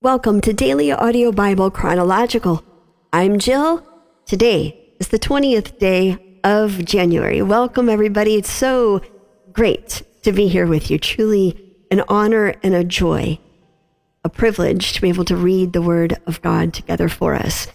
Welcome to Daily Audio Bible Chronological. I'm Jill. Today is the 20th day of January. Welcome, everybody. It's so great to be here with you. Truly an honor and a joy, a privilege to be able to read the Word of God together for us.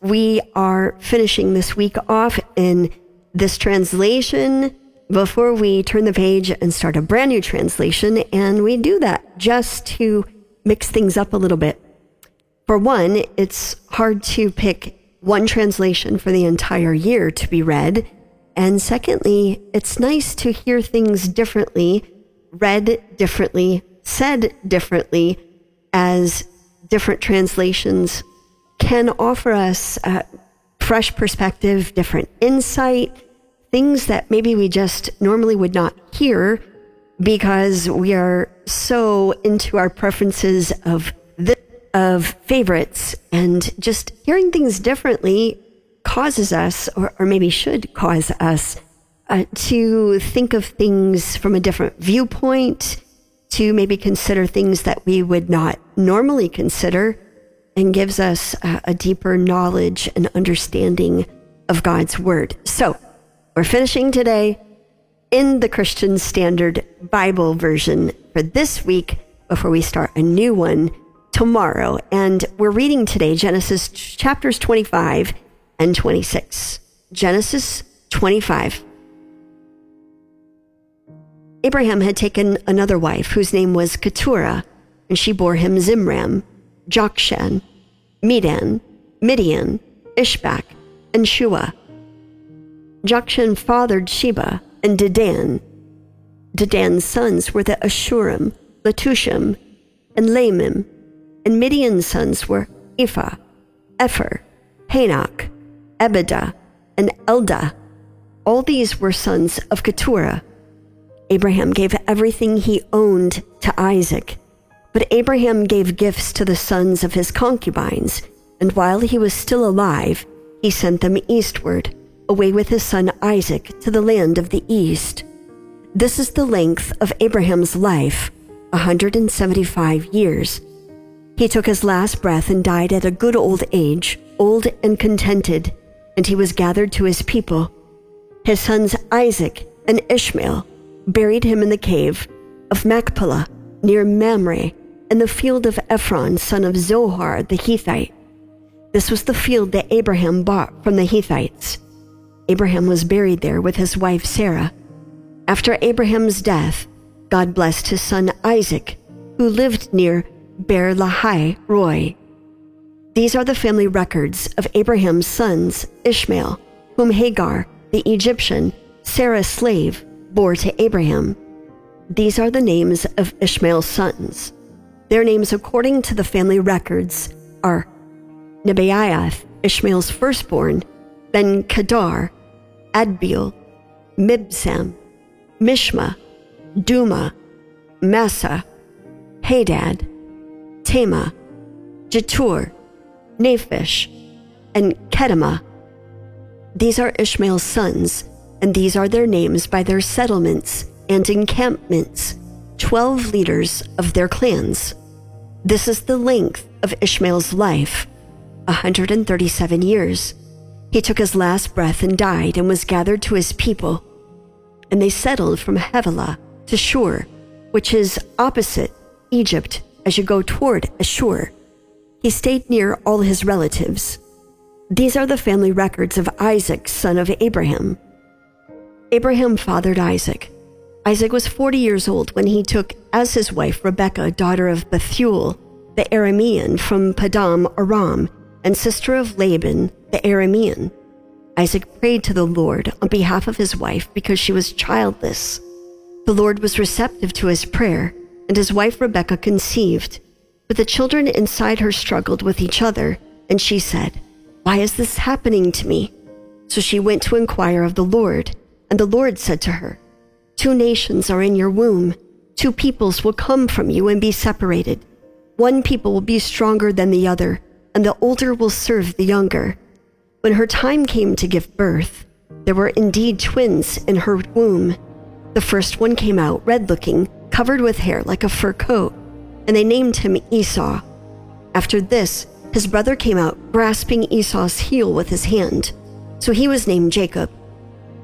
We are finishing this week off in this translation before we turn the page and start a brand new translation. And we do that just to mix things up a little bit. For one, it's hard to pick one translation for the entire year to be read. And secondly, it's nice to hear things differently, read differently, said differently, as different translations can offer us a fresh perspective, different insight, things that maybe we just normally would not hear because we are so into our preferences of the, of favorites and just hearing things differently causes us or, or maybe should cause us uh, to think of things from a different viewpoint to maybe consider things that we would not normally consider and gives us a, a deeper knowledge and understanding of God's word. So we're finishing today in the Christian Standard Bible version for this week before we start a new one tomorrow. And we're reading today Genesis chapters 25 and 26. Genesis 25. Abraham had taken another wife whose name was Keturah, and she bore him Zimran, Jokshan, Medan, Midian, Ishbak, and Shua. Jokshan fathered Sheba and Dedan. Dedan's sons were the Ashurim, Letushim, and Lamim, and Midian's sons were Ephah, Epher, Hanoch, Ebedah, and Eldah. All these were sons of Keturah. Abraham gave everything he owned to Isaac, but Abraham gave gifts to the sons of his concubines, and while he was still alive, he sent them eastward away with his son Isaac to the land of the east. This is the length of Abraham's life, 175 years. He took his last breath and died at a good old age, old and contented, and he was gathered to his people. His sons Isaac and Ishmael buried him in the cave of Machpelah near Mamre in the field of Ephron, son of Zohar the Hethite. This was the field that Abraham bought from the Hethites. Abraham was buried there with his wife Sarah. After Abraham's death, God blessed his son Isaac, who lived near Beer Lahai Roi. These are the family records of Abraham's sons, Ishmael, whom Hagar, the Egyptian, Sarah's slave, bore to Abraham. These are the names of Ishmael's sons. Their names, according to the family records, are Nebaioth, Ishmael's firstborn, then Kedar, Adbeel, Mibsam, Mishma, Dumah, Massa, Hadad, Tema, Jetur, Naphish, and Kedemah. These are Ishmael's sons, and these are their names by their settlements and encampments, twelve leaders of their clans. This is the length of Ishmael's life, 137 years. He took his last breath and died and was gathered to his people. And they settled from Havilah to Shur, which is opposite Egypt as you go toward Ashur. He stayed near all his relatives. These are the family records of Isaac, son of Abraham. Abraham fathered Isaac. Isaac was 40 years old when he took as his wife Rebekah, daughter of Bethuel, the Aramean from Paddan Aram, and sister of Laban, the Aramean. Isaac prayed to the Lord on behalf of his wife because she was childless. The Lord was receptive to his prayer, and his wife Rebekah conceived. But the children inside her struggled with each other, and she said, Why is this happening to me? So she went to inquire of the Lord, and the Lord said to her, Two nations are in your womb, two peoples will come from you and be separated. One people will be stronger than the other and the older will serve the younger. When her time came to give birth, there were indeed twins in her womb. The first one came out red looking, covered with hair like a fur coat, and they named him Esau. After this, his brother came out, grasping Esau's heel with his hand. So he was named Jacob.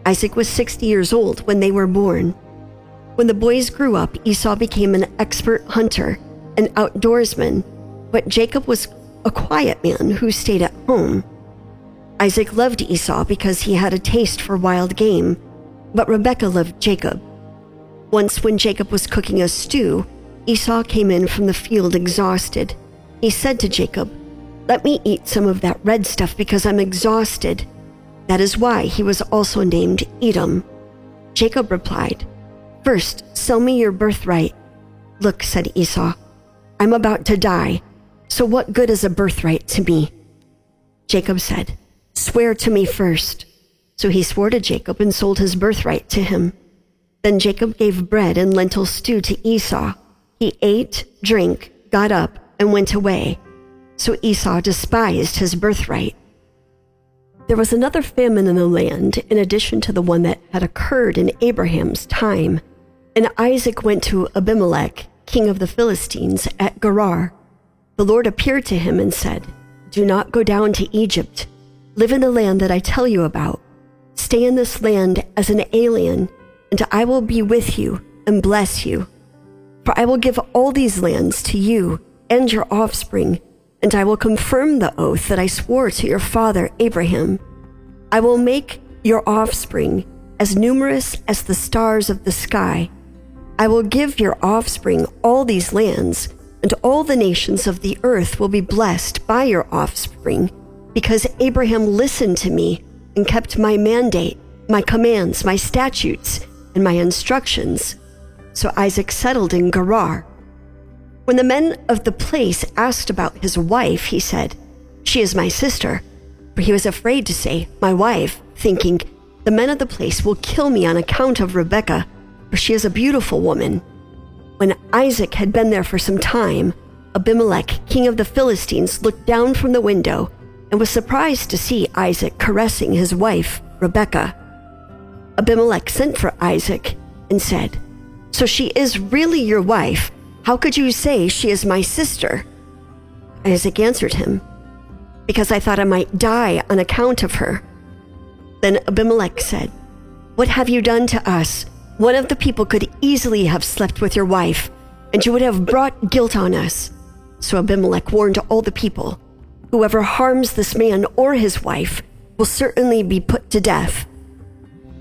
Isaac was 60 years old when they were born. When the boys grew up, Esau became an expert hunter, an outdoorsman, but Jacob was a quiet man who stayed at home. Isaac loved Esau because he had a taste for wild game, but Rebekah loved Jacob. Once, when Jacob was cooking a stew, Esau came in from the field exhausted. He said to Jacob, Let me eat some of that red stuff because I'm exhausted. That is why he was also named Edom. Jacob replied, First, sell me your birthright. Look, said Esau, I'm about to die, so what good is a birthright to me? Jacob said, Swear to me first. So he swore to Jacob and sold his birthright to him. Then Jacob gave bread and lentil stew to Esau. He ate, drank, got up, and went away. So Esau despised his birthright. There was another famine in the land in addition to the one that had occurred in Abraham's time. And Isaac went to Abimelech, king of the Philistines, at Gerar. The Lord appeared to him and said, Do not go down to Egypt. Live in the land that I tell you about. Stay in this land as an alien, and I will be with you and bless you. For I will give all these lands to you and your offspring, and I will confirm the oath that I swore to your father Abraham. I will make your offspring as numerous as the stars of the sky. I will give your offspring all these lands and all the nations of the earth will be blessed by your offspring, because Abraham listened to me and kept my mandate, my commands, my statutes, and my instructions. So Isaac settled in Gerar. When the men of the place asked about his wife, he said, She is my sister. For he was afraid to say, My wife, thinking, The men of the place will kill me on account of Rebekah, for she is a beautiful woman. When Isaac had been there for some time, Abimelech, king of the Philistines, looked down from the window and was surprised to see Isaac caressing his wife, Rebekah. Abimelech sent for Isaac and said, So she is really your wife. How could you say she is my sister? Isaac answered him, Because I thought I might die on account of her. Then Abimelech said, What have you done to us? One of the people could easily have slept with your wife, and you would have brought guilt on us. So Abimelech warned all the people Whoever harms this man or his wife will certainly be put to death.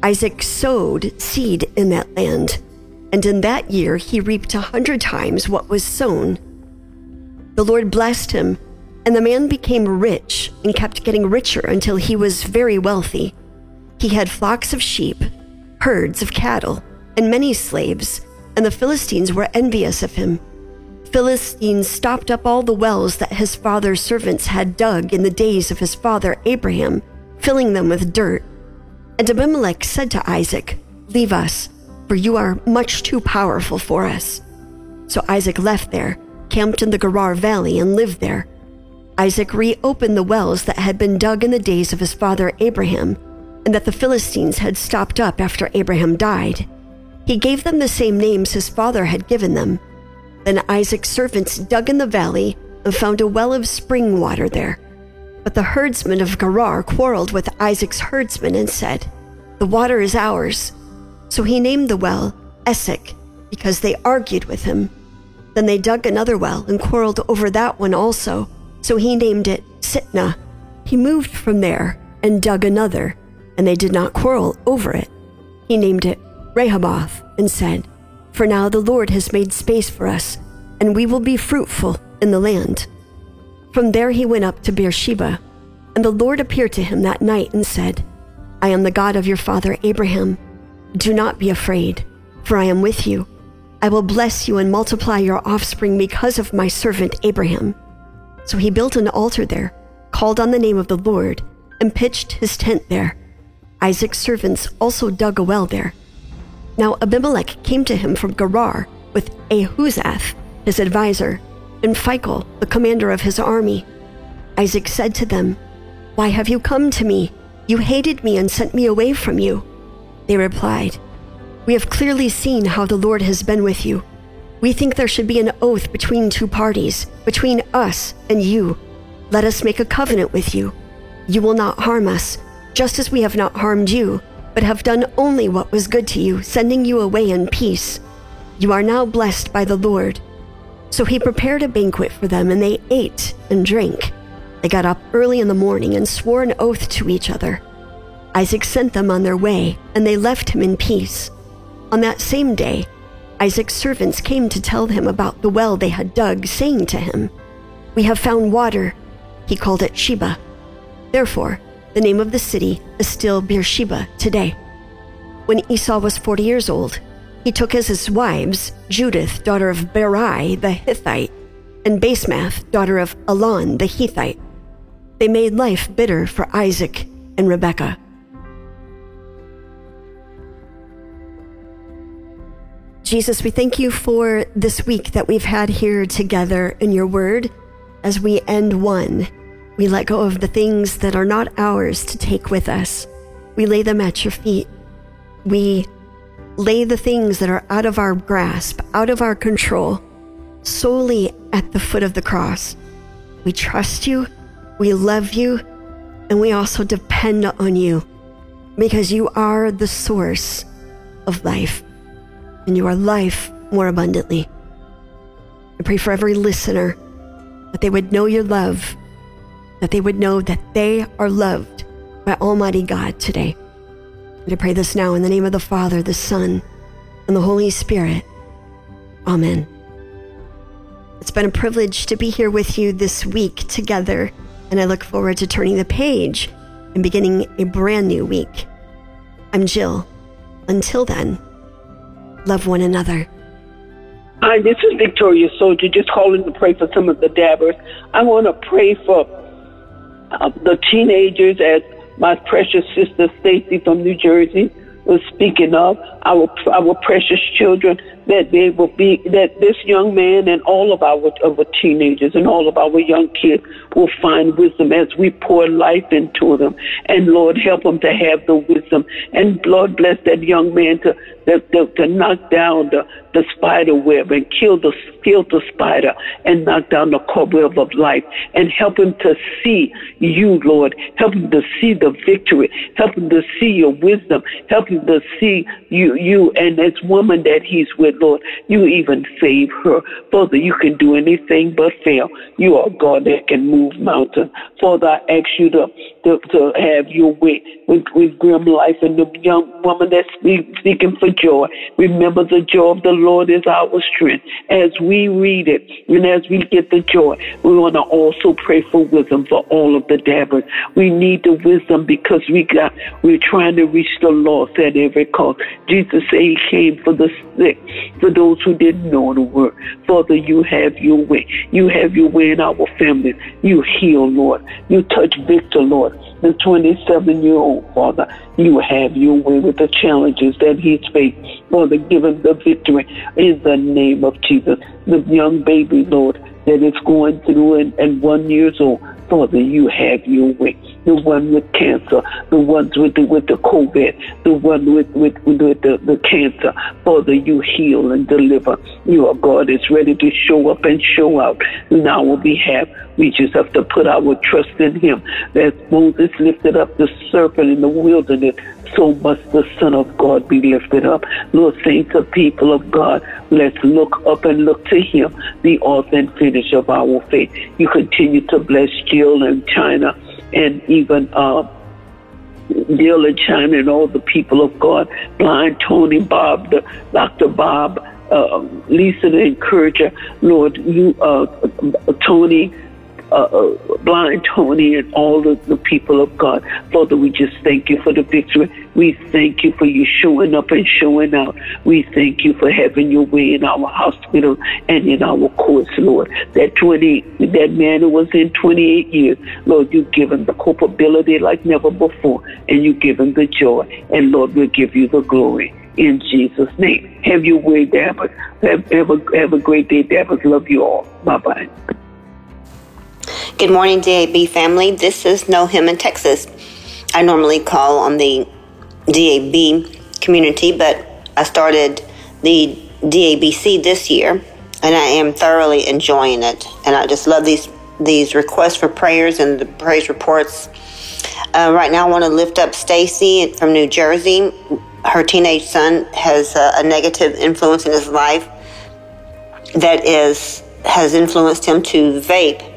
Isaac sowed seed in that land, and in that year he reaped a hundred times what was sown. The Lord blessed him, and the man became rich and kept getting richer until he was very wealthy. He had flocks of sheep herds of cattle, and many slaves, and the Philistines were envious of him. Philistines stopped up all the wells that his father's servants had dug in the days of his father Abraham, filling them with dirt. And Abimelech said to Isaac, Leave us, for you are much too powerful for us. So Isaac left there, camped in the Gerar Valley, and lived there. Isaac reopened the wells that had been dug in the days of his father Abraham and that the Philistines had stopped up after Abraham died. He gave them the same names his father had given them. Then Isaac's servants dug in the valley and found a well of spring water there. But the herdsmen of Gerar quarreled with Isaac's herdsmen and said, The water is ours. So he named the well Esek, because they argued with him. Then they dug another well and quarreled over that one also. So he named it Sitnah. He moved from there and dug another and they did not quarrel over it. He named it Rehoboth and said, For now the Lord has made space for us, and we will be fruitful in the land. From there he went up to Beersheba, and the Lord appeared to him that night and said, I am the God of your father Abraham. Do not be afraid, for I am with you. I will bless you and multiply your offspring because of my servant Abraham. So he built an altar there, called on the name of the Lord, and pitched his tent there. Isaac's servants also dug a well there. Now Abimelech came to him from Gerar with Ahuzzath, his adviser, and Phicol, the commander of his army. Isaac said to them, Why have you come to me? You hated me and sent me away from you. They replied, We have clearly seen how the Lord has been with you. We think there should be an oath between two parties, between us and you. Let us make a covenant with you. You will not harm us, just as we have not harmed you, but have done only what was good to you, sending you away in peace. You are now blessed by the Lord. So he prepared a banquet for them, and they ate and drank. They got up early in the morning and swore an oath to each other. Isaac sent them on their way, and they left him in peace. On that same day, Isaac's servants came to tell him about the well they had dug, saying to him, We have found water. He called it Sheba. Therefore, the name of the city is still Beersheba today. When Esau was 40 years old, he took as his wives Judith, daughter of Beeri the Hittite, and Basemath, daughter of Elon the Hethite. They made life bitter for Isaac and Rebekah. Jesus, we thank you for this week that we've had here together in your word. As we end one, we let go of the things that are not ours to take with us. We lay them at your feet. We lay the things that are out of our grasp, out of our control, solely at the foot of the cross. We trust you, we love you, and we also depend on you because you are the source of life and you are life more abundantly. I pray for every listener that they would know your love, that they would know that they are loved by Almighty God today. And I pray this now in the name of the Father, the Son, and the Holy Spirit. Amen. It's been a privilege to be here with you this week together, and I look forward to turning the page and beginning a brand new week. I'm Jill. Until then, love one another. Hi, this is Victoria Soldier, just calling to pray for some of the dabbers. I want to pray for uh, the teenagers, as my precious sister Stacy from New Jersey was speaking of, our our precious children that they will be that this young man and all of our of our teenagers and all of our young kids will find wisdom as we pour life into them. And Lord, help them to have the wisdom. And Lord, bless that young man to to, to, to knock down the, the spider web and kill the kill the spider and knock down the cobweb of life and help him to see you, Lord. Help him to see the victory. Help him to see your wisdom. Help him to see you you and this woman that he's with, Lord. You even save her. Father, you can do anything but fail. You are God that can move mountains. Father, I ask you to, to, to have your way with, with grim life and the young woman that's speaking for joy. Remember the joy of the Lord is our strength. As we read it and as we get the joy, we want to also pray for wisdom for all of the dabbers. We need the wisdom because we got, we're trying to reach the lost at every cost. Jesus said he came for the sick, for those who didn't know the word. Father, you have your way. You have your way in our families. You heal, Lord. You touch Victor, Lord the 27 year old, Father. You have your way with the challenges that he's faced. Father, give him the victory in the name of Jesus. The young baby, Lord, that is going through and, and one years old. Father, you have your way. The one with cancer, the ones with the, with the COVID, the one with, with, with the, the cancer. Father, you heal and deliver. Your God is ready to show up and show out on our behalf. We just have to put our trust in him. As Moses lifted up the serpent in the wilderness, so must the Son of God be lifted up. Lord, saints of people of God, let's look up and look to Him, the author and finisher of our faith. You continue to bless Jill and China and even uh, and China and all the people of God, blind Tony, Bob, the, Dr. Bob, uh, Lisa the encourager, Lord, you, uh, Tony, uh, uh, blind Tony and all of the people of God. Father, we just thank you for the victory. We thank you for you showing up and showing out. We thank you for having your way in our hospital and in our courts, Lord. That 20, that man who was in 28 years, Lord, you give him the culpability like never before, and you give him the joy. And Lord, we'll give you the glory in Jesus' name. Have your way, Dabbers. Have, have, a, have a great day, Dabbers. Love you all. Bye bye. Good morning, DAB family. This is Know Him in Texas. I normally call on the DAB community, but I started the DABC this year, and I am thoroughly enjoying it. And I just love these these requests for prayers and the praise reports. Uh, right now, I want to lift up Stacy from New Jersey. Her teenage son has a negative influence in his life that is has influenced him to vape.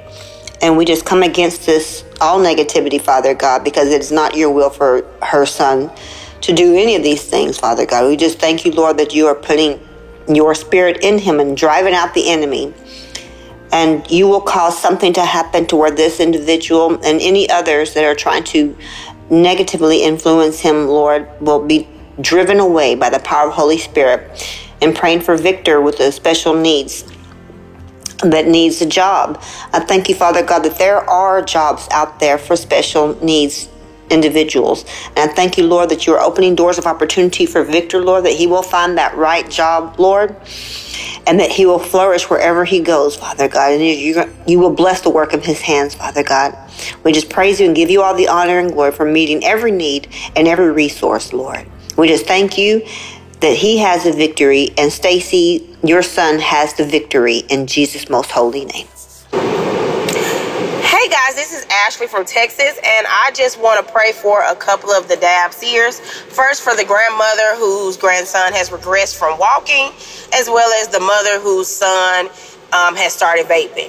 And we just come against this all negativity, Father God, because it is not your will for her son to do any of these things, Father God. We just thank you, Lord, that you are putting your spirit in him and driving out the enemy. And you will cause something to happen to where this individual and any others that are trying to negatively influence him, Lord, will be driven away by the power of Holy Spirit. And praying for Victor with the special needs that needs a job. I thank you, Father God, that there are jobs out there for special needs individuals. And I thank you, Lord, that you are opening doors of opportunity for Victor, Lord, that he will find that right job, Lord, and that he will flourish wherever he goes, Father God. And you, you will bless the work of his hands, Father God. We just praise you and give you all the honor and glory for meeting every need and every resource, Lord. We just thank you that he has a victory and Stacy, your son, has the victory in Jesus' most holy name. Hey guys, this is Ashley from Texas, and I just want to pray for a couple of the dab seers. First, for the grandmother whose grandson has regressed from walking, as well as the mother whose son um, has started vaping.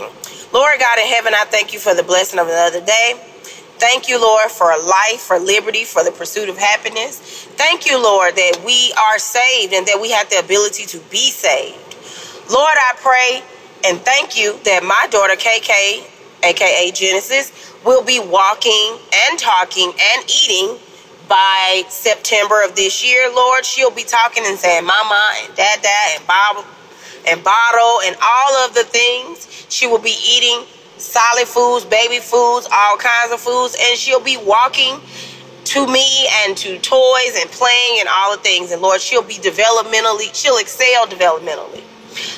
Lord God in heaven, I thank you for the blessing of another day. Thank you, Lord, for life, for liberty, for the pursuit of happiness. Thank you, Lord, that we are saved and that we have the ability to be saved. Lord, I pray and thank you that my daughter KK aka Genesis, will be walking and talking and eating by September of this year, Lord. She'll be talking and saying mama and dada and Bob and bottle and all of the things. She will be eating solid foods, baby foods, all kinds of foods, and she'll be walking to me and to toys and playing and all the things. And Lord, she'll be developmentally, she'll excel developmentally.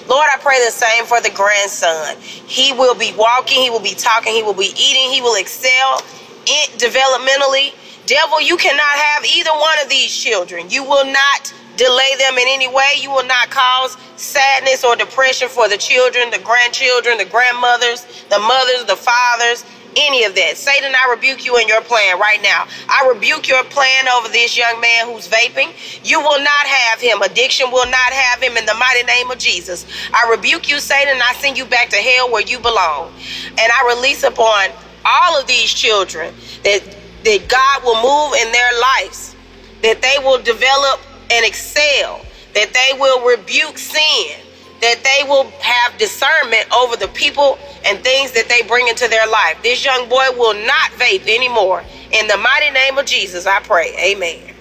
Lord, I pray the same for the grandson. He will be walking, he will be talking, he will be eating, he will excel in developmentally. Devil, you cannot have either one of these children. You will not delay them in any way. You will not cause sadness or depression for the children, the grandchildren, the grandmothers, the mothers, the fathers, any of that. Satan, I rebuke you in your plan right now. I rebuke your plan over this young man who's vaping. You will not have him. Addiction will not have him in the mighty name of Jesus. I rebuke you, Satan, I send you back to hell where you belong. And I release upon all of these children that, that God will move in their lives, that they will develop and excel, that they will rebuke sin, that they will have discernment over the people and things that they bring into their life. This young boy will not vape anymore. In the mighty name of Jesus, I pray. Amen.